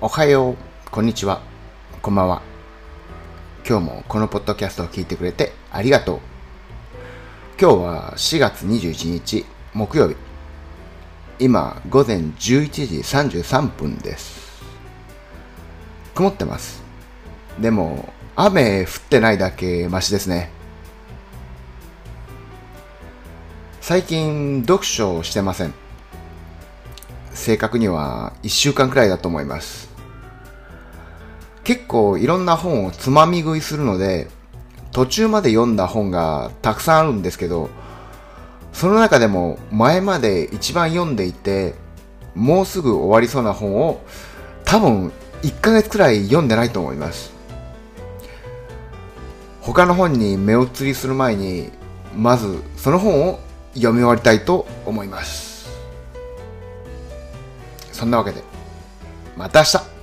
おはよう、こんにちは、こんばんは。今日もこのポッドキャストを聞いてくれてありがとう。今日は4月21日木曜日。今午前11時33分です。曇ってます。でも雨降ってないだけマシですね。最近読書をしてません。正確には1週間くらいだと思います。結構いろんな本をつまみ食いするので、途中まで読んだ本がたくさんあるんですけど、その中でも前まで一番読んでいて、もうすぐ終わりそうな本を多分1ヶ月くらい読んでないと思います。他の本に目移りする前に、まずその本を読み終わりたいと思います。そんなわけで、また明日。